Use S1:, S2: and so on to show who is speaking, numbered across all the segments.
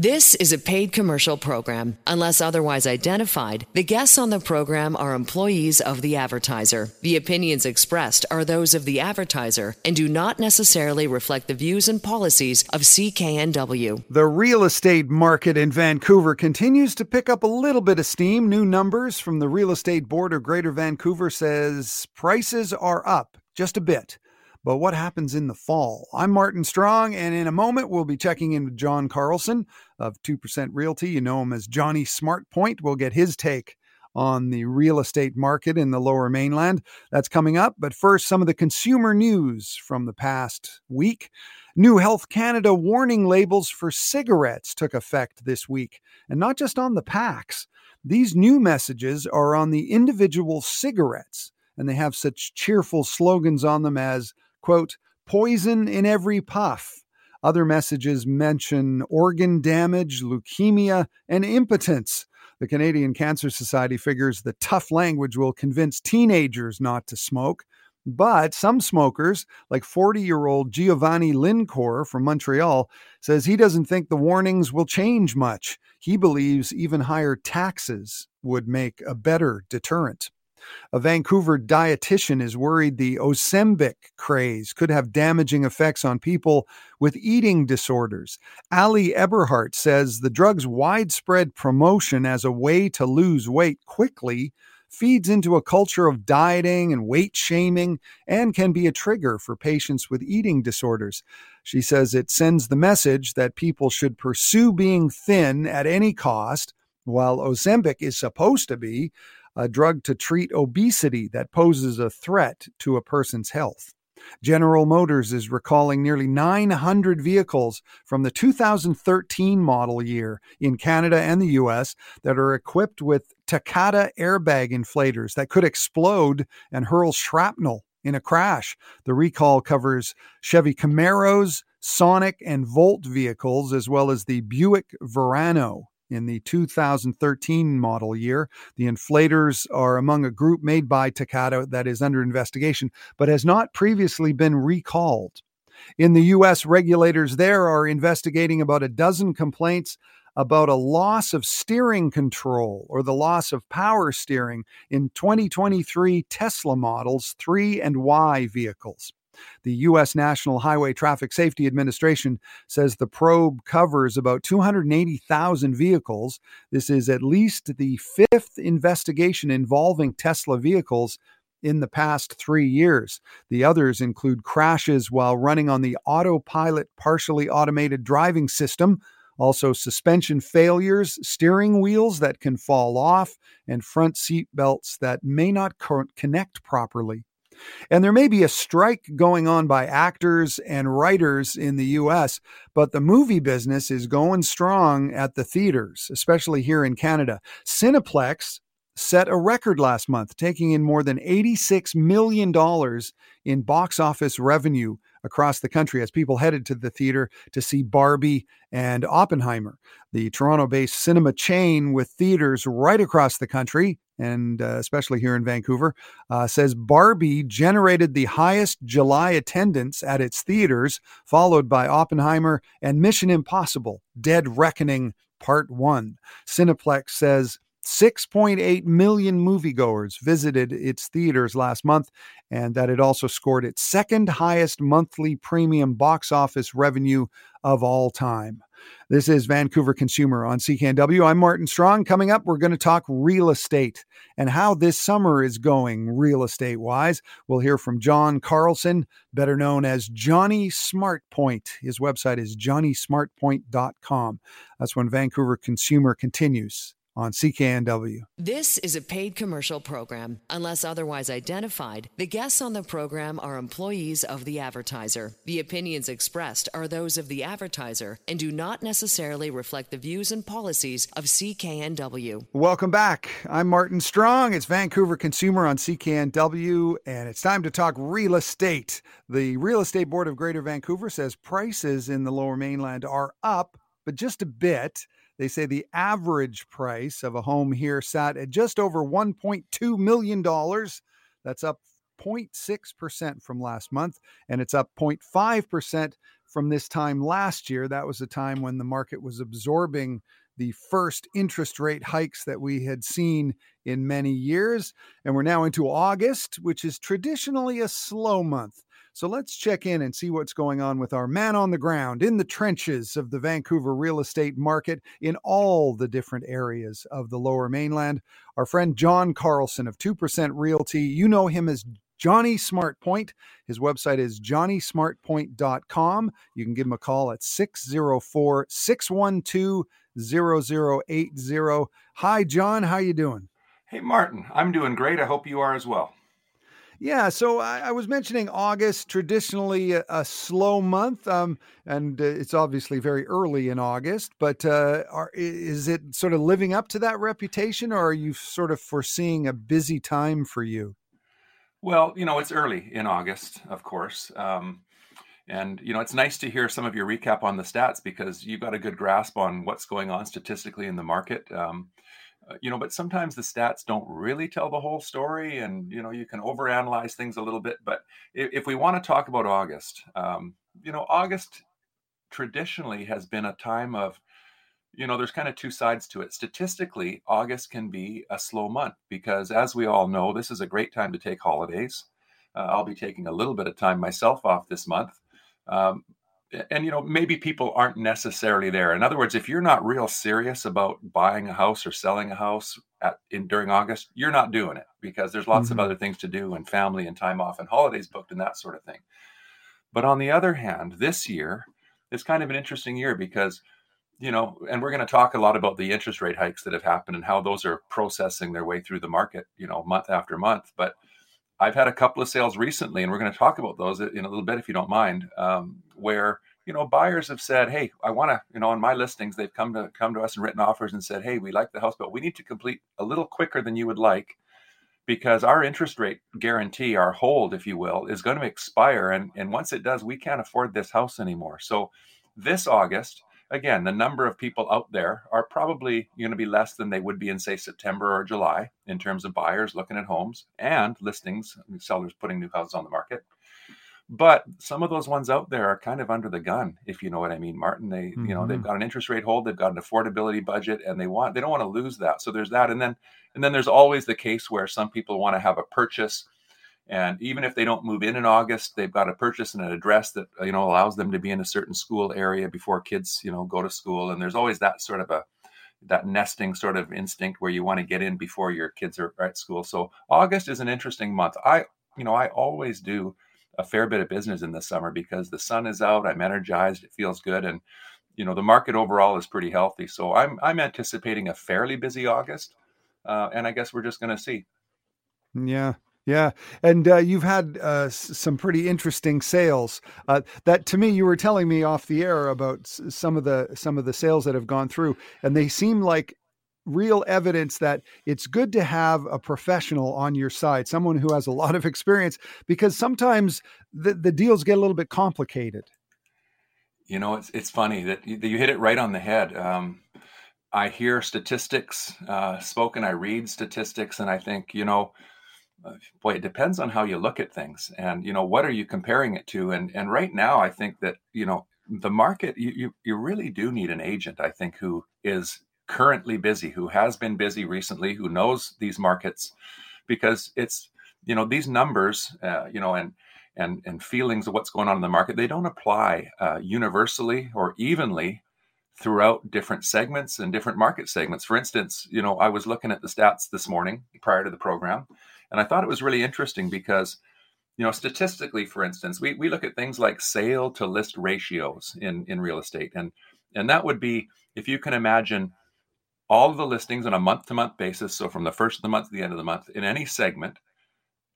S1: This is a paid commercial program. Unless otherwise identified, the guests on the program are employees of the advertiser. The opinions expressed are those of the advertiser and do not necessarily reflect the views and policies of CKNW.
S2: The real estate market in Vancouver continues to pick up a little bit of steam. New numbers from the Real Estate Board of Greater Vancouver says prices are up just a bit but what happens in the fall? I'm Martin Strong, and in a moment, we'll be checking in with John Carlson of 2% Realty. You know him as Johnny Smartpoint. We'll get his take on the real estate market in the lower mainland. That's coming up. But first, some of the consumer news from the past week. New Health Canada warning labels for cigarettes took effect this week, and not just on the packs. These new messages are on the individual cigarettes, and they have such cheerful slogans on them as quote, poison in every puff. Other messages mention organ damage, leukemia, and impotence. The Canadian Cancer Society figures the tough language will convince teenagers not to smoke. But some smokers, like 40 year old Giovanni Lincor from Montreal, says he doesn't think the warnings will change much. He believes even higher taxes would make a better deterrent. A Vancouver dietitian is worried the Ozempic craze could have damaging effects on people with eating disorders. Ali Eberhardt says the drug's widespread promotion as a way to lose weight quickly feeds into a culture of dieting and weight shaming and can be a trigger for patients with eating disorders. She says it sends the message that people should pursue being thin at any cost, while Ozempic is supposed to be a drug to treat obesity that poses a threat to a person's health. General Motors is recalling nearly 900 vehicles from the 2013 model year in Canada and the US that are equipped with Takata airbag inflators that could explode and hurl shrapnel in a crash. The recall covers Chevy Camaros, Sonic, and Volt vehicles, as well as the Buick Verano in the 2013 model year. The inflators are among a group made by Takata that is under investigation, but has not previously been recalled. In the U.S., regulators there are investigating about a dozen complaints about a loss of steering control or the loss of power steering in 2023 Tesla models 3 and Y vehicles. The U.S. National Highway Traffic Safety Administration says the probe covers about 280,000 vehicles. This is at least the fifth investigation involving Tesla vehicles in the past three years. The others include crashes while running on the autopilot partially automated driving system. Also, suspension failures, steering wheels that can fall off, and front seat belts that may not connect properly. And there may be a strike going on by actors and writers in the US, but the movie business is going strong at the theaters, especially here in Canada. Cineplex set a record last month, taking in more than $86 million in box office revenue across the country as people headed to the theater to see Barbie and Oppenheimer. The Toronto based cinema chain with theaters right across the country, and uh, especially here in Vancouver, uh, says Barbie generated the highest July attendance at its theaters, followed by Oppenheimer and Mission Impossible Dead Reckoning Part 1. Cineplex says 6.8 million moviegoers visited its theaters last month, and that it also scored its second highest monthly premium box office revenue of all time. This is Vancouver Consumer on CKNW. I'm Martin Strong. Coming up, we're going to talk real estate and how this summer is going real estate wise. We'll hear from John Carlson, better known as Johnny Smartpoint. His website is johnnysmartpoint.com. That's when Vancouver Consumer continues on CKNW.
S1: This is a paid commercial program. Unless otherwise identified, the guests on the program are employees of the advertiser. The opinions expressed are those of the advertiser and do not necessarily reflect the views and policies of CKNW.
S2: Welcome back. I'm Martin Strong. It's Vancouver Consumer on CKNW, and it's time to talk real estate. The Real Estate Board of Greater Vancouver says prices in the lower mainland are up, but just a bit. They say the average price of a home here sat at just over $1.2 million. That's up 0.6% from last month, and it's up 0.5% from this time last year. That was a time when the market was absorbing the first interest rate hikes that we had seen in many years. And we're now into August, which is traditionally a slow month. So let's check in and see what's going on with our man on the ground in the trenches of the Vancouver real estate market in all the different areas of the lower mainland. Our friend John Carlson of 2% Realty, you know him as Johnny Smartpoint. His website is johnnysmartpoint.com. You can give him a call at 604 612 0080. Hi John, how you doing?
S3: Hey Martin, I'm doing great. I hope you are as well.
S2: Yeah, so I, I, was mentioning August, traditionally a, a slow month, um, and uh, it's obviously very early in August. But uh, are, is it sort of living up to that reputation, or are you sort of foreseeing a busy time for you?
S3: Well, you know, it's early in August, of course. Um, and, you know, it's nice to hear some of your recap on the stats because you've got a good grasp on what's going on statistically in the market. Um, you know, but sometimes the stats don't really tell the whole story, and you know, you can overanalyze things a little bit. But if, if we want to talk about August, um, you know, August traditionally has been a time of, you know, there's kind of two sides to it. Statistically, August can be a slow month because, as we all know, this is a great time to take holidays. Uh, I'll be taking a little bit of time myself off this month. Um, and you know maybe people aren't necessarily there. In other words if you're not real serious about buying a house or selling a house at in during august you're not doing it because there's lots mm-hmm. of other things to do and family and time off and holidays booked and that sort of thing. But on the other hand this year is kind of an interesting year because you know and we're going to talk a lot about the interest rate hikes that have happened and how those are processing their way through the market you know month after month. But I've had a couple of sales recently, and we're going to talk about those in a little bit if you don't mind, um, where you know buyers have said, "Hey, I want to," you know, on my listings, they've come to come to us and written offers and said, "Hey, we like the house, but we need to complete a little quicker than you would like." Because our interest rate guarantee, our hold, if you will, is going to expire. And, and once it does, we can't afford this house anymore. So this August, again, the number of people out there are probably going to be less than they would be in, say, September or July in terms of buyers looking at homes and listings, sellers putting new houses on the market. But some of those ones out there are kind of under the gun, if you know what I mean, Martin. They, mm-hmm. you know, they've mm-hmm. got an interest rate hold, they've got an affordability budget, and they want they don't want to lose that. So there's that, and then and then there's always the case where some people want to have a purchase and even if they don't move in in August, they've got a purchase and an address that you know allows them to be in a certain school area before kids you know go to school. And there's always that sort of a that nesting sort of instinct where you want to get in before your kids are at school. So August is an interesting month. I you know I always do a fair bit of business in the summer because the sun is out. I'm energized. It feels good, and you know the market overall is pretty healthy. So I'm I'm anticipating a fairly busy August, uh, and I guess we're just going to see.
S2: Yeah, yeah, and uh, you've had uh, some pretty interesting sales. Uh, that to me, you were telling me off the air about some of the some of the sales that have gone through, and they seem like real evidence that it's good to have a professional on your side, someone who has a lot of experience, because sometimes the, the deals get a little bit complicated.
S3: You know, it's it's funny that you, that you hit it right on the head. Um, I hear statistics uh, spoken, I read statistics, and I think you know uh, boy, it depends on how you look at things, and you know what are you comparing it to. And and right now, I think that you know the market, you you, you really do need an agent. I think who is currently busy, who has been busy recently, who knows these markets, because it's you know these numbers, uh, you know, and and and feelings of what's going on in the market, they don't apply uh, universally or evenly throughout different segments and different market segments. For instance, you know, I was looking at the stats this morning prior to the program, and I thought it was really interesting because, you know, statistically, for instance, we, we look at things like sale to list ratios in, in real estate. And, and that would be, if you can imagine all of the listings on a month to month basis, so from the first of the month to the end of the month in any segment,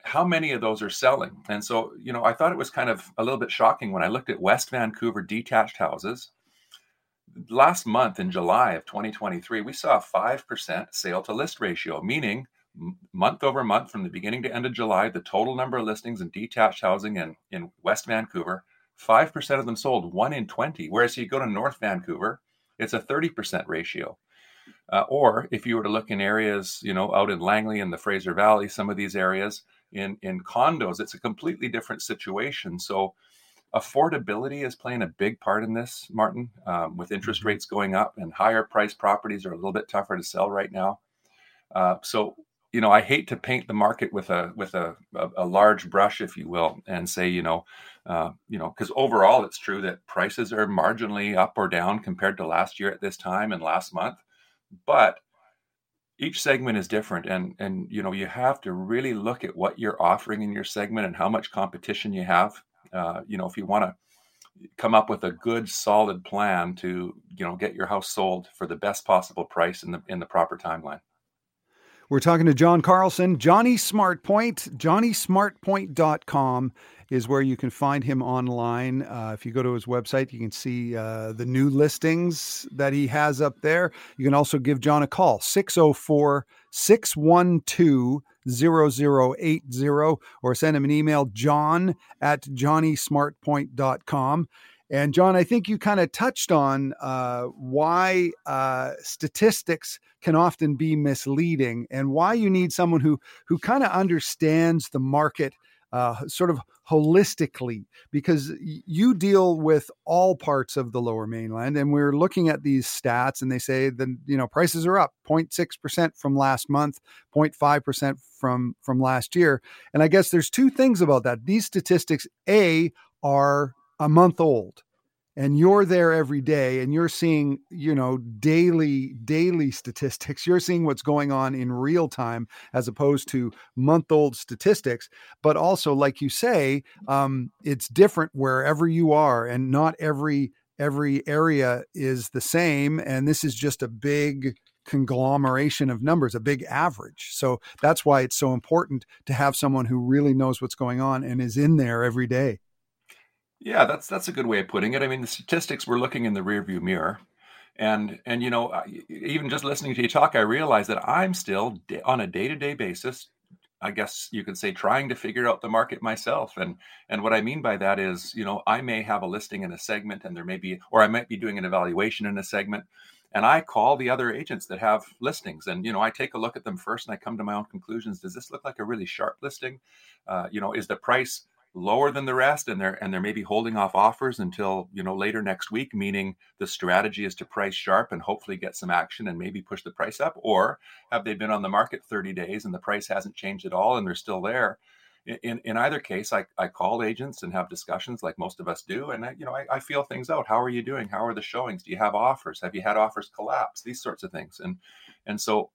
S3: how many of those are selling? And so, you know, I thought it was kind of a little bit shocking when I looked at West Vancouver detached houses. Last month in July of 2023, we saw a 5% sale to list ratio, meaning month over month from the beginning to end of July, the total number of listings in detached housing in, in West Vancouver, 5% of them sold, 1 in 20. Whereas you go to North Vancouver, it's a 30% ratio. Uh, or if you were to look in areas, you know, out in Langley and the Fraser Valley, some of these areas in, in condos, it's a completely different situation. So affordability is playing a big part in this, Martin. Um, with interest mm-hmm. rates going up and higher price properties are a little bit tougher to sell right now. Uh, so you know, I hate to paint the market with a with a, a, a large brush, if you will, and say, you know, uh, you know, because overall it's true that prices are marginally up or down compared to last year at this time and last month, but each segment is different, and and you know, you have to really look at what you're offering in your segment and how much competition you have. Uh, you know, if you want to come up with a good solid plan to you know get your house sold for the best possible price in the in the proper timeline
S2: we're talking to John Carlson, Johnny Smartpoint. JohnnySmartpoint.com is where you can find him online. Uh, if you go to his website, you can see uh, the new listings that he has up there. You can also give John a call, 604 612 0080, or send him an email, john at johnnysmartpoint.com. And John, I think you kind of touched on uh, why uh, statistics can often be misleading, and why you need someone who who kind of understands the market uh, sort of holistically, because you deal with all parts of the Lower Mainland, and we're looking at these stats, and they say that you know prices are up 0.6 percent from last month, 0.5 percent from from last year, and I guess there's two things about that. These statistics, a are a month old and you're there every day and you're seeing you know daily daily statistics you're seeing what's going on in real time as opposed to month old statistics but also like you say um, it's different wherever you are and not every every area is the same and this is just a big conglomeration of numbers, a big average. So that's why it's so important to have someone who really knows what's going on and is in there every day.
S3: Yeah, that's that's a good way of putting it. I mean, the statistics we're looking in the rearview mirror, and and you know, even just listening to you talk, I realize that I'm still on a day to day basis. I guess you could say trying to figure out the market myself, and and what I mean by that is, you know, I may have a listing in a segment, and there may be, or I might be doing an evaluation in a segment, and I call the other agents that have listings, and you know, I take a look at them first, and I come to my own conclusions. Does this look like a really sharp listing? Uh, you know, is the price lower than the rest and they're and they're maybe holding off offers until you know later next week meaning the strategy is to price sharp and hopefully get some action and maybe push the price up? Or have they been on the market 30 days and the price hasn't changed at all and they're still there? In, in either case I, I call agents and have discussions like most of us do and I, you know I, I feel things out. How are you doing? How are the showings? Do you have offers? Have you had offers collapse? These sorts of things. And and so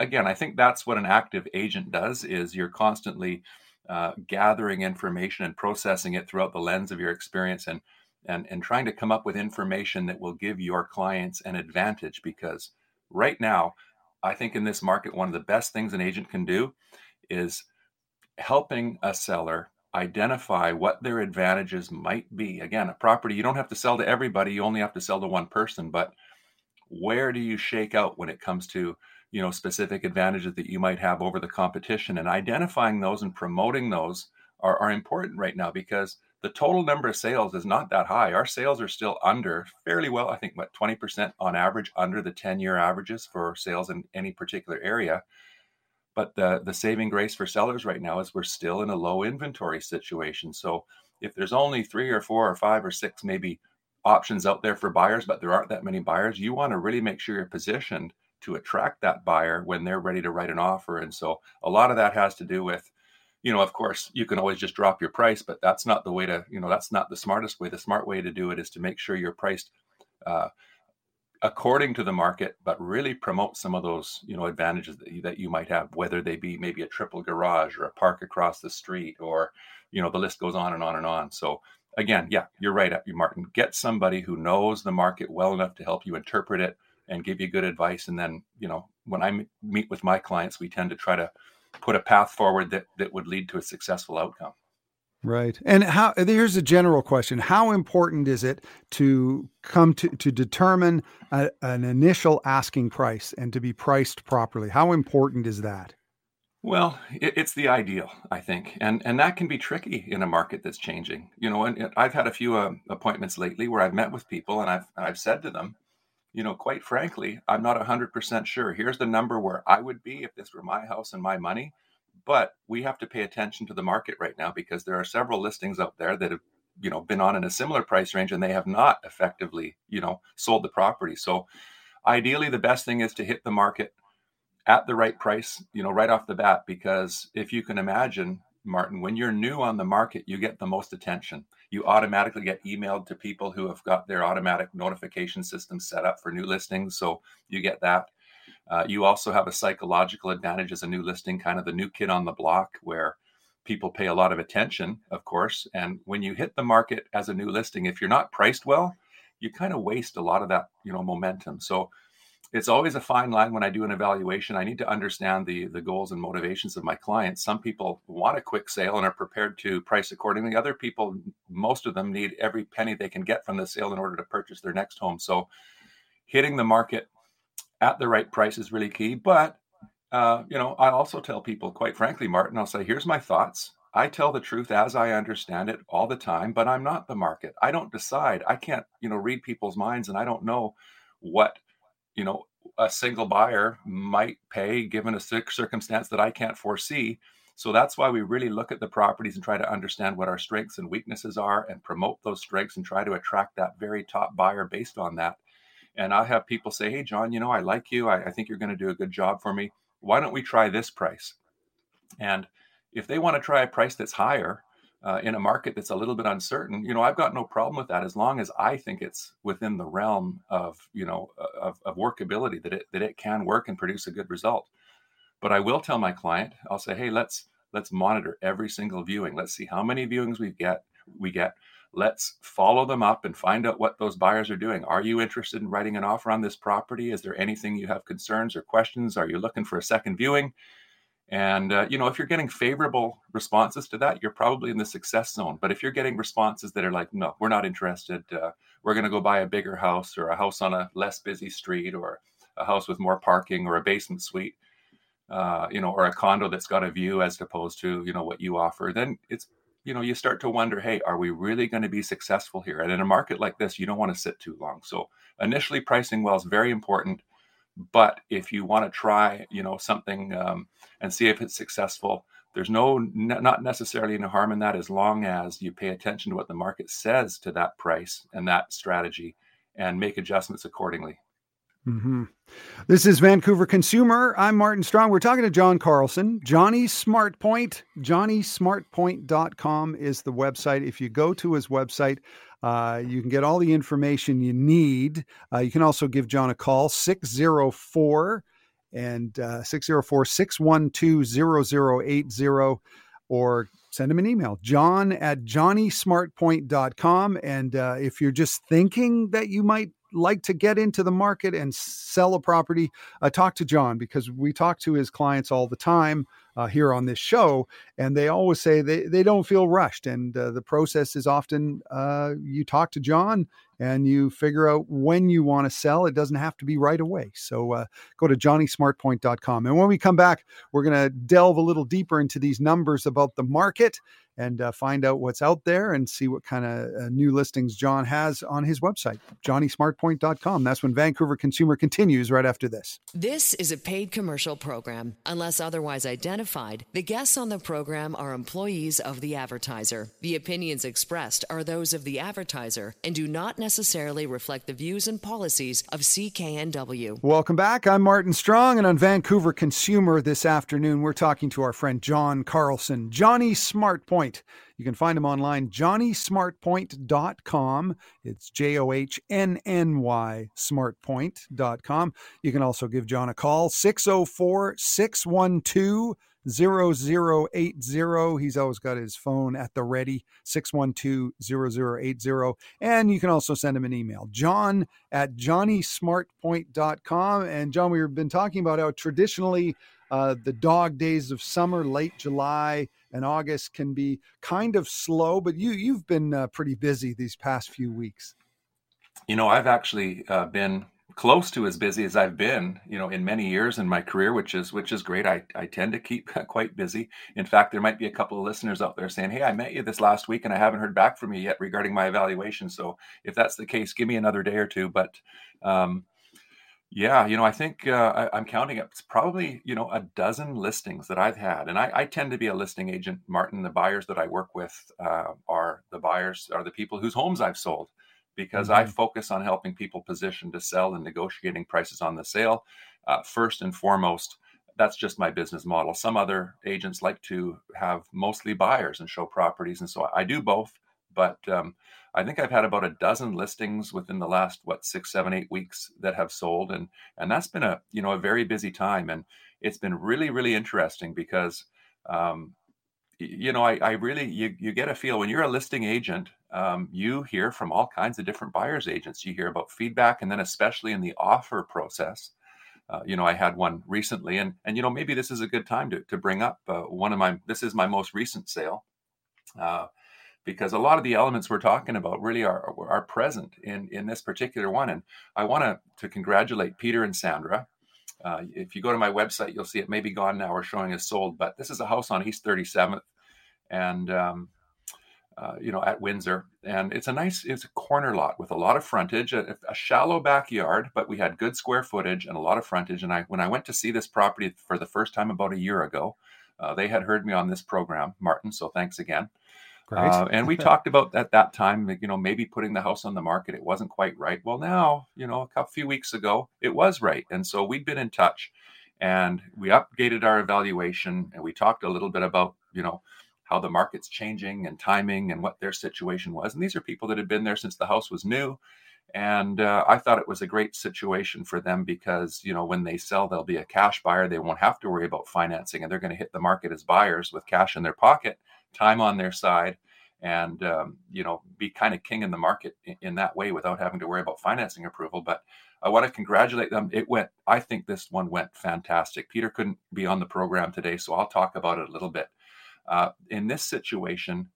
S3: again i think that's what an active agent does is you're constantly uh, gathering information and processing it throughout the lens of your experience and and and trying to come up with information that will give your clients an advantage because right now i think in this market one of the best things an agent can do is helping a seller identify what their advantages might be. Again a property you don't have to sell to everybody you only have to sell to one person but where do you shake out when it comes to you know specific advantages that you might have over the competition. And identifying those and promoting those are, are important right now because the total number of sales is not that high. Our sales are still under fairly well i think what 20% on average under the 10 year averages for sales in any particular area. But the the saving grace for sellers right now is we're still in a low inventory situation. So if there's only three or four or five or six maybe options out there for buyers but there aren't that many buyers you want to really make sure you're positioned to attract that buyer when they're ready to write an offer. And so a lot of that has to do with, you know, of course, you can always just drop your price, but that's not the way to, you know, that's not the smartest way. The smart way to do it is to make sure you're priced uh, according to the market, but really promote some of those, you know, advantages that you, that you might have, whether they be maybe a triple garage or a park across the street, or, you know, the list goes on and on and on. So again, yeah, you're right, Martin. Get somebody who knows the market well enough to help you interpret it and give you good advice. And then, you know, when I meet with my clients, we tend to try to put a path forward that, that would lead to a successful outcome.
S2: Right. And how here's a general question. How important is it to come to to determine a, an initial asking price and to be priced properly? How important is that?
S3: Well, it, it's the ideal, I think, and and that can be tricky in a market that's changing. You know, and I've had a few uh, appointments lately where I've met with people and I've I've said to them, you know, quite frankly, I'm not 100% sure. Here's the number where I would be if this were my house and my money. But we have to pay attention to the market right now because there are several listings out there that have you know been on in a similar price range and they have not effectively you know sold the property so ideally the best thing is to hit the market at the right price you know right off the bat because if you can imagine martin when you're new on the market you get the most attention you automatically get emailed to people who have got their automatic notification system set up for new listings so you get that uh, you also have a psychological advantage as a new listing kind of the new kid on the block where people pay a lot of attention, of course. And when you hit the market as a new listing, if you're not priced well, you kind of waste a lot of that, you know, momentum. So it's always a fine line when I do an evaluation. I need to understand the the goals and motivations of my clients. Some people want a quick sale and are prepared to price accordingly. Other people, most of them need every penny they can get from the sale in order to purchase their next home. So hitting the market at the right price is really key. But uh, you know, I also tell people, quite frankly, Martin, I'll say, here's my thoughts. I tell the truth as I understand it all the time, but I'm not the market. I don't decide. I can't, you know, read people's minds and I don't know what, you know, a single buyer might pay given a circumstance that I can't foresee. So that's why we really look at the properties and try to understand what our strengths and weaknesses are and promote those strengths and try to attract that very top buyer based on that. And I have people say, Hey, John, you know, I like you. I, I think you're going to do a good job for me why don't we try this price? And if they want to try a price that's higher uh, in a market that's a little bit uncertain, you know, I've got no problem with that as long as I think it's within the realm of, you know, of, of workability that it that it can work and produce a good result. But I will tell my client, I'll say, hey, let's let's monitor every single viewing. Let's see how many viewings we get we get let's follow them up and find out what those buyers are doing. Are you interested in writing an offer on this property? Is there anything you have concerns or questions? Are you looking for a second viewing? And uh, you know, if you're getting favorable responses to that, you're probably in the success zone. But if you're getting responses that are like, "No, we're not interested. Uh, we're going to go buy a bigger house or a house on a less busy street or a house with more parking or a basement suite," uh, you know, or a condo that's got a view as opposed to you know what you offer, then it's you know you start to wonder hey are we really going to be successful here and in a market like this you don't want to sit too long so initially pricing well is very important but if you want to try you know something um, and see if it's successful there's no not necessarily any harm in that as long as you pay attention to what the market says to that price and that strategy and make adjustments accordingly
S2: Mm-hmm. This is Vancouver Consumer. I'm Martin Strong. We're talking to John Carlson. Johnny SmartPoint. JohnnySmartPoint.com is the website. If you go to his website, uh, you can get all the information you need. Uh, you can also give John a call, 604 and uh, 604 612 0080 or send him an email, john at johnnysmartpoint.com. And uh, if you're just thinking that you might like to get into the market and sell a property, uh, talk to John because we talk to his clients all the time uh, here on this show, and they always say they, they don't feel rushed. And uh, the process is often uh, you talk to John and you figure out when you want to sell. It doesn't have to be right away. So uh, go to johnnysmartpoint.com. And when we come back, we're going to delve a little deeper into these numbers about the market and uh, find out what's out there and see what kind of uh, new listings John has on his website, johnnysmartpoint.com. That's when Vancouver Consumer continues right after this.
S1: This is a paid commercial program. Unless otherwise identified, the guests on the program are employees of the advertiser. The opinions expressed are those of the advertiser and do not necessarily reflect the views and policies of CKNW.
S2: Welcome back. I'm Martin Strong, and on Vancouver Consumer this afternoon, we're talking to our friend John Carlson, Johnny SmartPoint. Point. You can find him online, johnnysmartpoint.com. It's J O H N N Y smartpoint.com. You can also give John a call, 604 612 0080. He's always got his phone at the ready, 612 0080. And you can also send him an email, john at johnnysmartpoint.com. And John, we've been talking about how traditionally uh, the dog days of summer, late July and August, can be kind of slow. But you you've been uh, pretty busy these past few weeks.
S3: You know, I've actually uh, been close to as busy as I've been, you know, in many years in my career, which is which is great. I, I tend to keep quite busy. In fact, there might be a couple of listeners out there saying, "Hey, I met you this last week and I haven't heard back from you yet regarding my evaluation." So, if that's the case, give me another day or two. But um, Yeah, you know, I think uh, I, am counting up. It's probably you know a dozen listings that I've had, and I, I, tend to be a listing agent. Martin, the buyers that I work with uh, are the buyers are the people whose homes I've sold, because mm-hmm. I focus on helping people position to sell and negotiating prices on the sale. Uh, first and foremost, that's just my business model. Some other agents like to have mostly buyers and show properties, and so I do both. But um, I think I've had about a dozen listings within the last what six, seven, eight weeks that have sold, and and that's been a you know a very busy time, and it's been really really interesting because um, you know I, I really you you get a feel when you're a listing agent, um, you hear from all kinds of different buyers agents. You hear about feedback, and then especially in the offer process uh, you know, I had one recently, and and you know maybe this is a good time to to bring up uh, one of my. This is my most recent sale, uh, because a lot of the elements we're talking about really are are present in in this particular one, and I want to to congratulate Peter and Sandra. Uh, if you go to my website, you'll see it may be gone now or showing as sold, but this is a house on East 37th, and um, uh, you know, at Windsor. And it's a nice, it's a corner lot with a lot of frontage, a, a, shallow backyard, but we had good square footage and a lot of frontage. And I, when I went to see this property for the first time about a year ago, uh, they had heard me on this program, Martin. So thanks again. Uh, and we talked about at that time, you know, maybe putting the house on the market. It wasn't quite right. Well, now, you know, a couple few weeks ago, it was right. And so we'd been in touch and we updated our evaluation and we talked a little bit about, you know, how the market's changing and timing and what their situation was. And these are people that had been there since the house was new. And uh, I thought it was a great situation for them because, you know, when they sell, they'll be a cash buyer. They won't have to worry about financing and they're going to hit the market as buyers with cash in their pocket, time on their side, and, um, you know, be kind of king in the market in, in that way without having to worry about financing approval. But I want to congratulate them. It went, I think this one went fantastic. Peter couldn't be on the program today, so I'll talk about it a little bit. Uh, in this situation,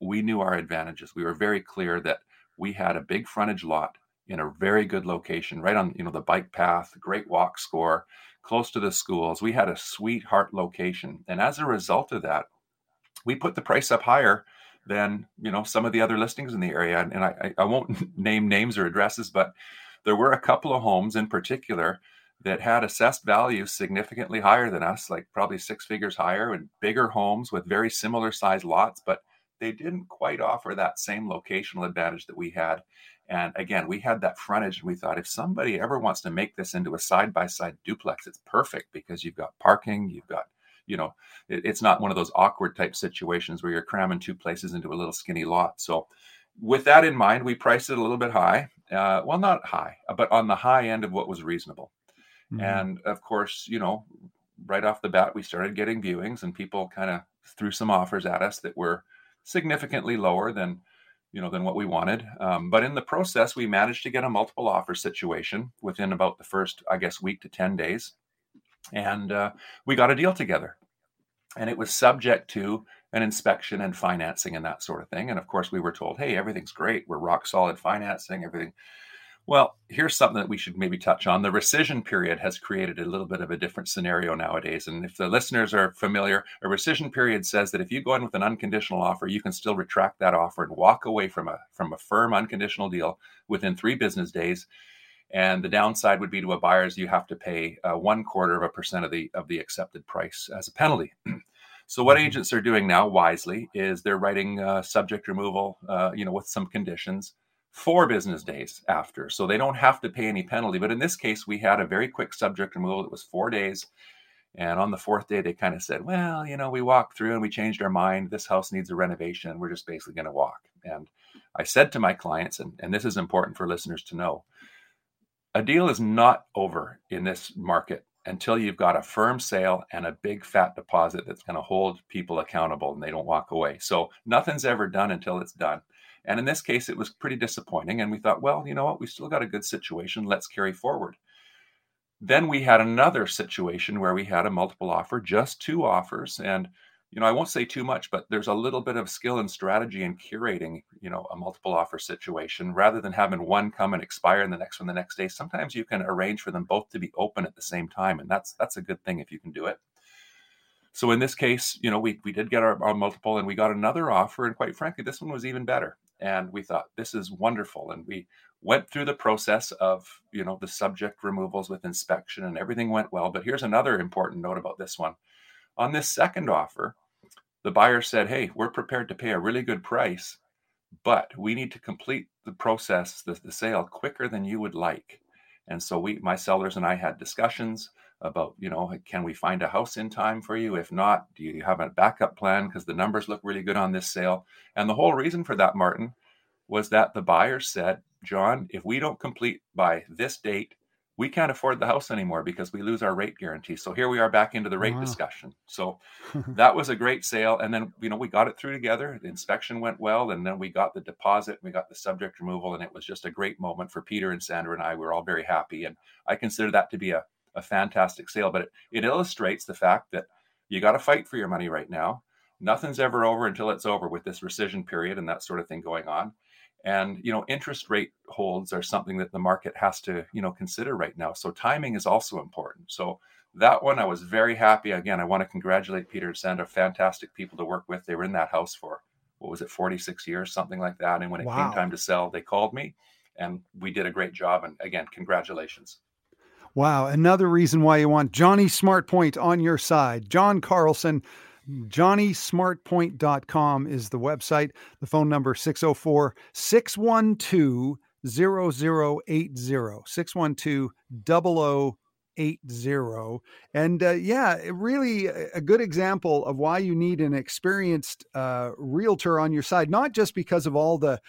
S3: we knew our advantages. We were very clear that we had a big frontage lot in a very good location, right on you know the bike path, great walk score, close to the schools. We had a sweetheart location, and as a result of that, we put the price up higher than you know some of the other listings in the area. And, and I, I won't name names or addresses, but there were a couple of homes in particular that had assessed values significantly higher than us, like probably six figures higher, and bigger homes with very similar size lots, but they didn't quite offer that same locational advantage that we had. And again, we had that frontage, and we thought if somebody ever wants to make this into a side by side duplex, it's perfect because you've got parking, you've got you know, it, it's not one of those awkward type situations where you're cramming two places into a little skinny lot. So, with that in mind, we priced it a little bit high. Uh, well, not high, but on the high end of what was reasonable. Mm-hmm. And of course, you know, right off the bat, we started getting viewings, and people kind of threw some offers at us that were significantly lower than you know than what we wanted. Um, but in the process we managed to get a multiple offer situation within about the first i guess week to 10 days. And uh, we got a deal together. And it was subject to an inspection and financing and that sort of thing. And of course we were told hey everything's great. We're rock solid financing. Everything well, here's something that we should maybe touch on. The rescission period has created a little bit of a different scenario nowadays. And if the listeners are familiar, a rescission period says that if you go in with an unconditional offer, you can still retract that offer and walk away from a from a firm unconditional deal within three business days. And the downside would be to a buyer is you have to pay uh, one quarter of a percent of the of the accepted price as a penalty. so what mm-hmm. agents are doing now, wisely, is they're writing uh, subject removal, uh, you know, with some conditions four business days after. So they don't have to pay any penalty. But in this case, we had a very quick subject removal. It was four days. And on the fourth day, they kind of said, well, you know, we walked through and we changed our mind. This house needs a renovation. We're just basically going to walk. And I said to my clients, and, and this is important for listeners to know a deal is not over in this market until you've got a firm sale and a big fat deposit that's going to hold people accountable and they don't walk away. So nothing's ever done until it's done. And in this case, it was pretty disappointing. And we thought, well, you know what? We still got a good situation. Let's carry forward. Then we had another situation where we had a multiple offer, just two offers. And, you know, I won't say too much, but there's a little bit of skill and strategy in curating, you know, a multiple offer situation rather than having one come and expire and the next one the next day. Sometimes you can arrange for them both to be open at the same time. And that's that's a good thing if you can do it. So in this case, you know, we, we did get our, our multiple and we got another offer. And quite frankly, this one was even better and we thought this is wonderful and we went through the process of you know the subject removals with inspection and everything went well but here's another important note about this one. On this second offer the buyer said hey we're prepared to pay a really good price but we need to complete the process the, the sale quicker than you would like. And so we my sellers and i had discussions about you know can we find a house in time for you if not do you have a backup plan because the numbers look really good on this sale and the whole reason for that martin was that the buyer said John, if we don't complete by this date, we can't afford the house anymore because we lose our rate guarantee. So here we are back into the rate wow. discussion. So that was a great sale. And then, you know, we got it through together. The inspection went well. And then we got the deposit, we got the subject removal. And it was just a great moment for Peter and Sandra and I. We were all very happy. And I consider that to be a, a fantastic sale. But it, it illustrates the fact that you got to fight for your money right now. Nothing's ever over until it's over with this rescission period and that sort of thing going on. And you know interest rate holds are something that the market has to you know consider right now. So timing is also important. So that one i was very happy. Again i want to congratulate peter and sandra fantastic people to work with. They were in that house for what was it 46 years something like that. And when it wow. came time to sell they called me and we did a great job. And again congratulations
S2: wow another reason why you want johnny smartpoint on your side john carlson johnnysmartpoint.com is the website. The phone number 604 612 0080 612 0080 and uh, yeah really a good example of why you need an experienced uh, realtor on your side not just because of all the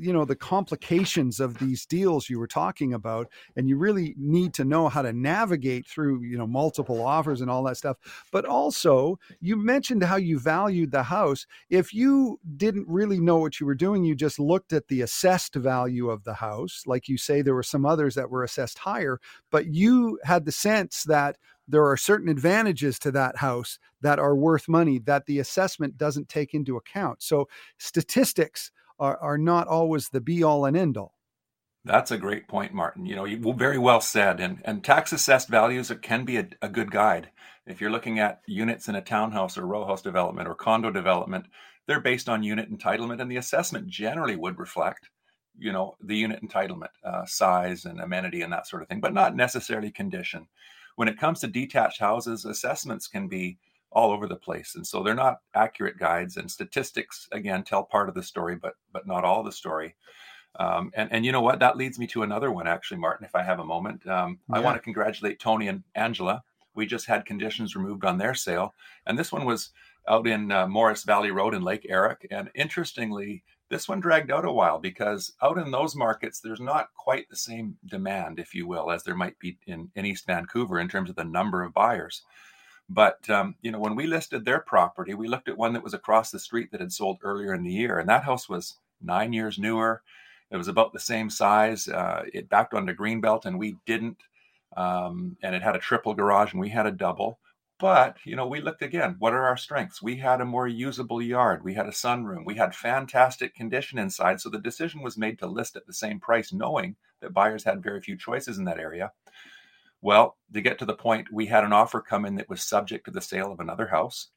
S2: you know the complications of these deals you were talking about and you really need to know how to navigate through you know multiple offers and all that stuff. But also you mentioned how you valued the house. If you didn't really know what you were doing you just looked at the assessed value of the house. Like you say there were some others that were assessed higher but you had the sense that there are certain advantages to that house that are worth money that the assessment doesn't take into account. So statistics are, are not always the be all and end all.
S3: That's a great point, Martin. You know, you, very well said. And, and tax assessed values can be a, a good guide. If you're looking at units in a townhouse or row house development or condo development, they're based on unit entitlement, and the assessment generally would reflect, you know, the unit entitlement uh, size and amenity and that sort of thing, but not necessarily condition. When it comes to detached houses, assessments can be all over the place and so they're not accurate guides and statistics again tell part of the story but but not all the story. Um, and and you know what? That leads me to another one actually martin if i have a moment. Um, yeah. i want to congratulate tony and angela. We just had conditions removed on their sale and this one was out in uh, morris valley road in lake errock and interestingly this one dragged out a while because out in those markets there's not quite the same demand if you will as there might be in, in east vancouver in terms of the number of buyers but um, you know, when we listed their property, we looked at one that was across the street that had sold earlier in the year, and that house was nine years newer. It was about the same size. Uh, it backed onto Greenbelt, and we didn't. Um, and it had a triple garage, and we had a double. But you know, we looked again. What are our strengths? We had a more usable yard. We had a sunroom. We had fantastic condition inside. So the decision was made to list at the same price, knowing that buyers had very few choices in that area. Well, to get to the point, we had an offer come in that was subject to the sale of another house.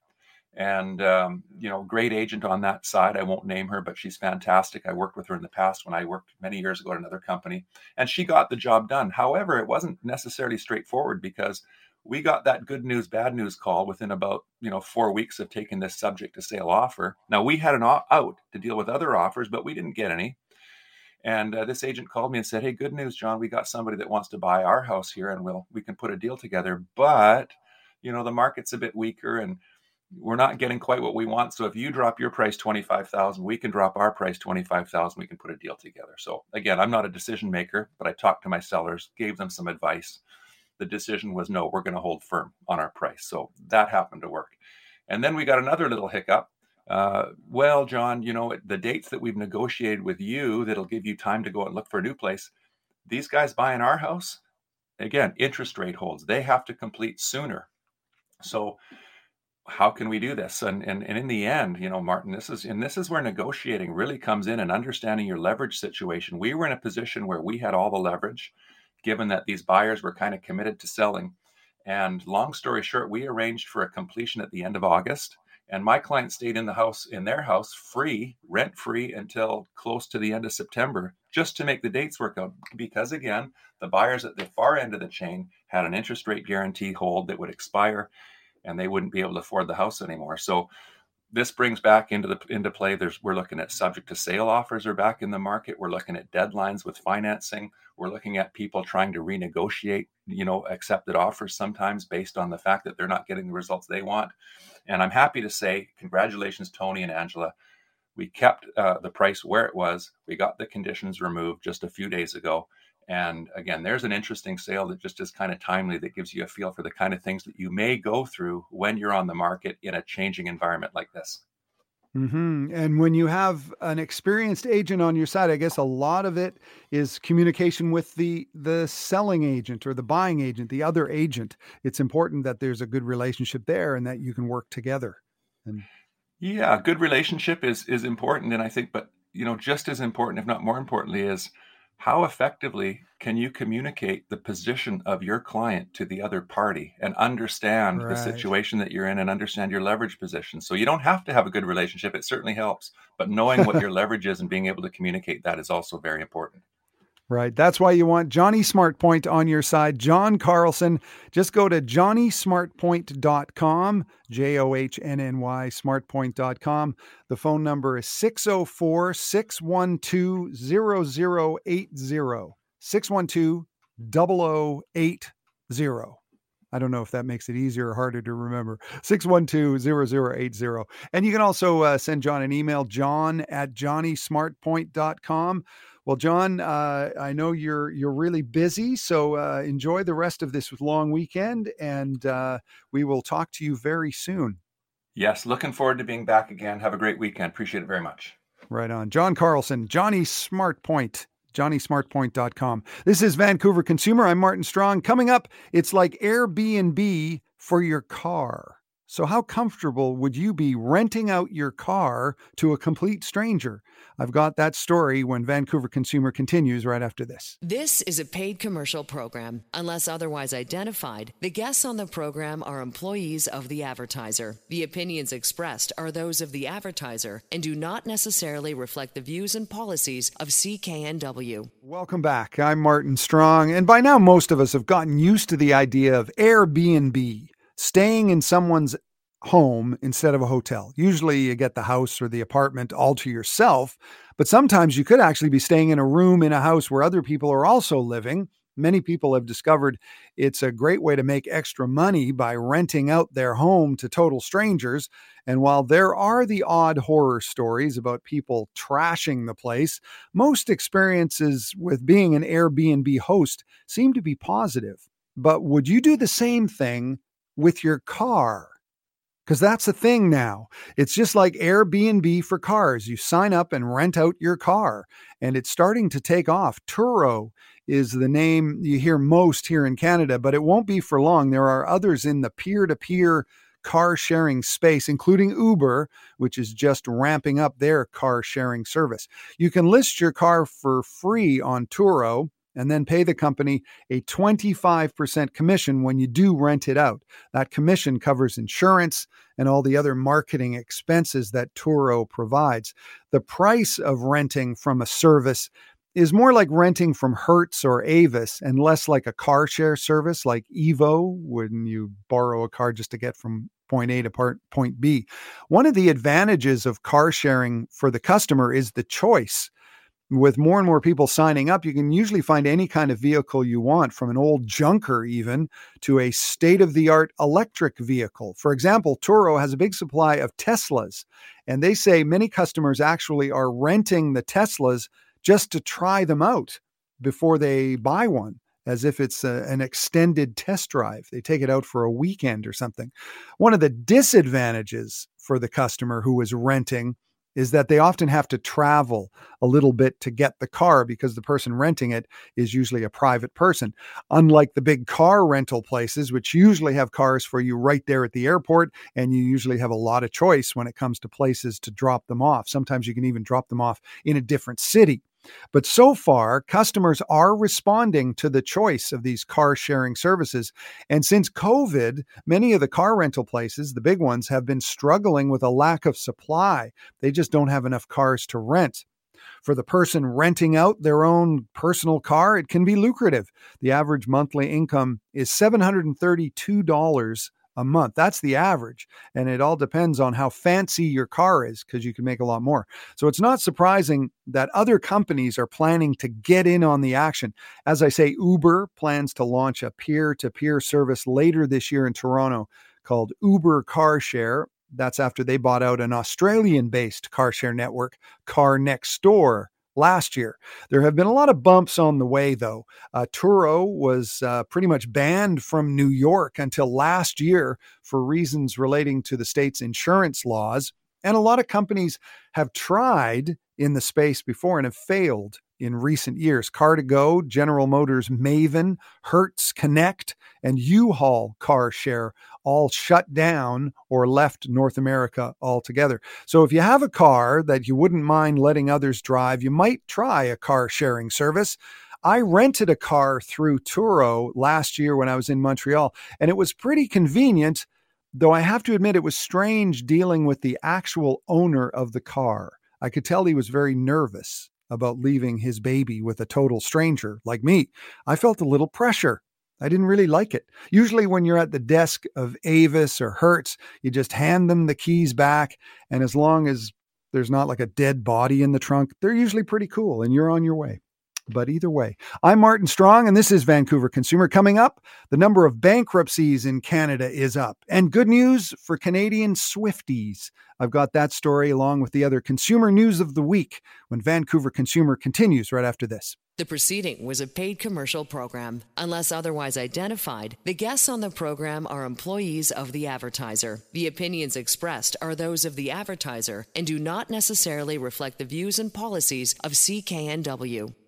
S3: And, um, you know, great agent on that side. I won't name her, but she's fantastic. I worked with her in the past when I worked many years ago at another company, and she got the job done. However, it wasn't necessarily straightforward because we got that good news, bad news call within about, you know, four weeks of taking this subject to sale offer. Now, we had an out to deal with other offers, but we didn't get any. And uh, this agent called me and said, "Hey, good news, John. We got somebody that wants to buy our house here, and we'll we can put a deal together. But you know, the market's a bit weaker, and we're not getting quite what we want. So if you drop your price twenty five thousand, we can drop our price twenty five thousand. We can put a deal together. So again, I'm not a decision maker, but I talked to my sellers, gave them some advice. The decision was no, we're going to hold firm on our price. So that happened to work. And then we got another little hiccup uh, well, John, you know, the dates that we've negotiated with you that'll give you time to go and look for a new place, these guys buying our house, again, interest rate holds. They have to complete sooner. So, how can we do this? And, and and in the end, you know, Martin, this is and this is where negotiating really comes in and understanding your leverage situation. We were in a position where we had all the leverage, given that these buyers were kind of committed to selling. And long story short, we arranged for a completion at the end of August And my client stayed in the house, in their house, free, rent free until close to the end of September, just to make the dates work out. Because again, the buyers at the far end of the chain had an interest rate guarantee hold that would expire and they wouldn't be able to afford the house anymore. So this brings back into the into play there's we're looking at subject to sale offers are back in the market. We're looking at deadlines with financing. We're looking at people trying to renegotiate you know accepted offers sometimes based on the fact that they're not getting the results they want. And i'm happy to say congratulations tony and angela. We kept uh, the price where it was. We got the conditions removed just a few days ago and again, there's an interesting sale that just is kind of timely that gives you a feel for the kind of things that you may go through when you're on the market in a changing environment like this.
S2: Mm-hmm. And when you have an experienced agent on your side, I guess a lot of it is communication with the the selling agent or the buying agent, the other agent. It's important that there's a good relationship there and that you can work together. And
S3: yeah, good relationship is is important, and I think, but you know, just as important, if not more importantly, is how effectively can you communicate the position of your client to the other party and understand right. the situation that you're in and understand your leverage position? So you don't have to have a good relationship. It certainly helps but knowing what your leverage is and being able to communicate that is also very important
S2: Right. That's why you want Johnny Smartpoint on your side. John Carlson. Just go to johnnysmartpoint.com, J O H N N Y, smartpoint.com. The phone number is 604 612 0080. 612 0080. I don't know if that makes it easier or harder to remember. 612-0080. And you can also uh, send John an email, john at johnnysmartpoint.com. Well, John, uh, I know you're you're really busy, so uh, enjoy the rest of this long weekend, and uh, we will talk to you very soon.
S3: Yes, looking forward to being back again. Have a great weekend. Appreciate it very much.
S2: Right on, John Carlson, Johnny Smart Smartpoint. JohnnySmartPoint.com. This is Vancouver Consumer. I'm Martin Strong. Coming up, it's like Airbnb for your car. So, how comfortable would you be renting out your car to a complete stranger? I've got that story when Vancouver Consumer continues right after this.
S1: This is a paid commercial program. Unless otherwise identified, the guests on the program are employees of the advertiser. The opinions expressed are those of the advertiser and do not necessarily reflect the views and policies of CKNW.
S2: Welcome back. I'm Martin Strong, and by now most of us have gotten used to the idea of Airbnb staying in someone's home instead of a hotel. Usually you get the house or the apartment all to yourself, but sometimes you could actually be staying in a room in a house where other people are also living. Many people have discovered it's a great way to make extra money by renting out their home to total strangers. And while there are the odd horror stories about people trashing the place, most experiences with being an Airbnb host seem to be positive. But would you do the same thing with your car. Because that's the thing now. It's just like Airbnb for cars. You sign up and rent out your car, and it's starting to take off. Turo is the name you hear most here in Canada, but it won't be for long. There are others in the peer to peer car sharing space, including Uber, which is just ramping up their car sharing service. You can list your car for free on Turo and then pay the company a 25% commission when you do rent it out. That commission covers insurance and all the other marketing expenses that Turo provides. The price of renting from a service is more like renting from Hertz or Avis and less like a car share service like Evo when you borrow a car just to get from point A to part, point B. One of the advantages of car sharing for the customer is the choice with more and more people signing up, you can usually find any kind of vehicle you want, from an old junker even to a state of the art electric vehicle. For example, Turo has a big supply of Teslas, and they say many customers actually are renting the Teslas just to try them out before they buy one. As if it's a, an extended test drive. They take it out for a weekend or something. One of the disadvantages for the customer who is renting is that they often have to travel a little bit to get the car because the person renting it is usually a private person. Unlike the big car rental places, which usually have cars for you right there at the airport, and you usually have a lot of choice when it comes to places to drop them off. Sometimes you can even drop them off in a different city. But so far, customers are responding to the choice of these car sharing services. And since COVID, many of the car rental places, the big ones, have been struggling with a lack of supply. They just don't have enough cars to rent. For the person renting out their own personal car, it can be lucrative. The average monthly income is $732 a month. That's the average. And it all depends on how fancy your car is because you can make a lot more. So it's not surprising that other companies are planning to get in on the action. As I say, Uber plans to launch a peer to peer service later this year in Toronto called Uber Car Share. That's after they bought out an Australian based car share network, Car Next Door, last year. There have been a lot of bumps on the way, though. Uh, Turo was uh, pretty much banned from New York until last year for reasons relating to the state's insurance laws. And a lot of companies have tried in the space before and have failed in recent years. Car2Go, General Motors Maven, Hertz Connect, and U-Haul Car Share all shut down or left North America altogether. So if you have a car that you wouldn't mind letting others drive, you might try a car sharing service. I rented a car through Turo last year when I was in Montreal, and it was pretty convenient, though I have to admit it was strange dealing with the actual owner of the car. I could tell he was very nervous about leaving his baby with a total stranger like me. I felt a little pressure. I didn't really like it. Usually, when you're at the desk of Avis or Hertz, you just hand them the keys back. And as long as there's not like a dead body in the trunk, they're usually pretty cool and you're on your way. But either way, I'm Martin Strong, and this is Vancouver Consumer. Coming up, the number of bankruptcies in Canada is up, and good news for Canadian Swifties. I've got that story along with the other consumer news of the week when Vancouver Consumer continues right after this.
S1: The proceeding was a paid commercial program. Unless otherwise identified, the guests on the program are employees of the advertiser. The opinions expressed are those of the advertiser and do not necessarily reflect the views and policies of CKNW.